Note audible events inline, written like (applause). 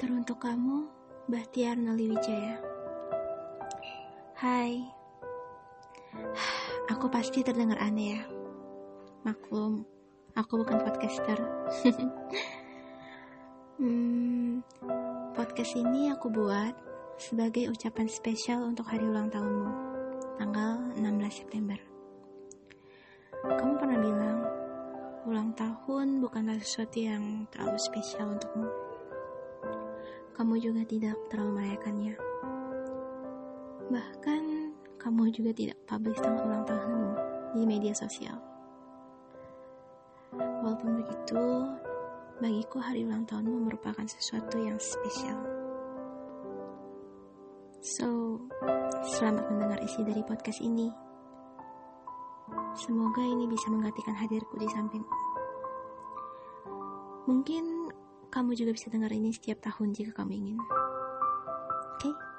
Teruntuk kamu, Bahtiar Naliwijaya. Hai, (sighs) aku pasti terdengar aneh ya. Maklum, aku bukan podcaster. (laughs) hmm, podcast ini aku buat sebagai ucapan spesial untuk hari ulang tahunmu, tanggal 16 September. Kamu pernah bilang, ulang tahun bukanlah sesuatu yang terlalu spesial untukmu kamu juga tidak terlalu merayakannya. Bahkan, kamu juga tidak publish tanggal ulang tahunmu di media sosial. Walaupun begitu, bagiku hari ulang tahunmu merupakan sesuatu yang spesial. So, selamat mendengar isi dari podcast ini. Semoga ini bisa menggantikan hadirku di sampingmu. Mungkin kamu juga bisa dengar ini setiap tahun jika kamu ingin. Oke? Okay?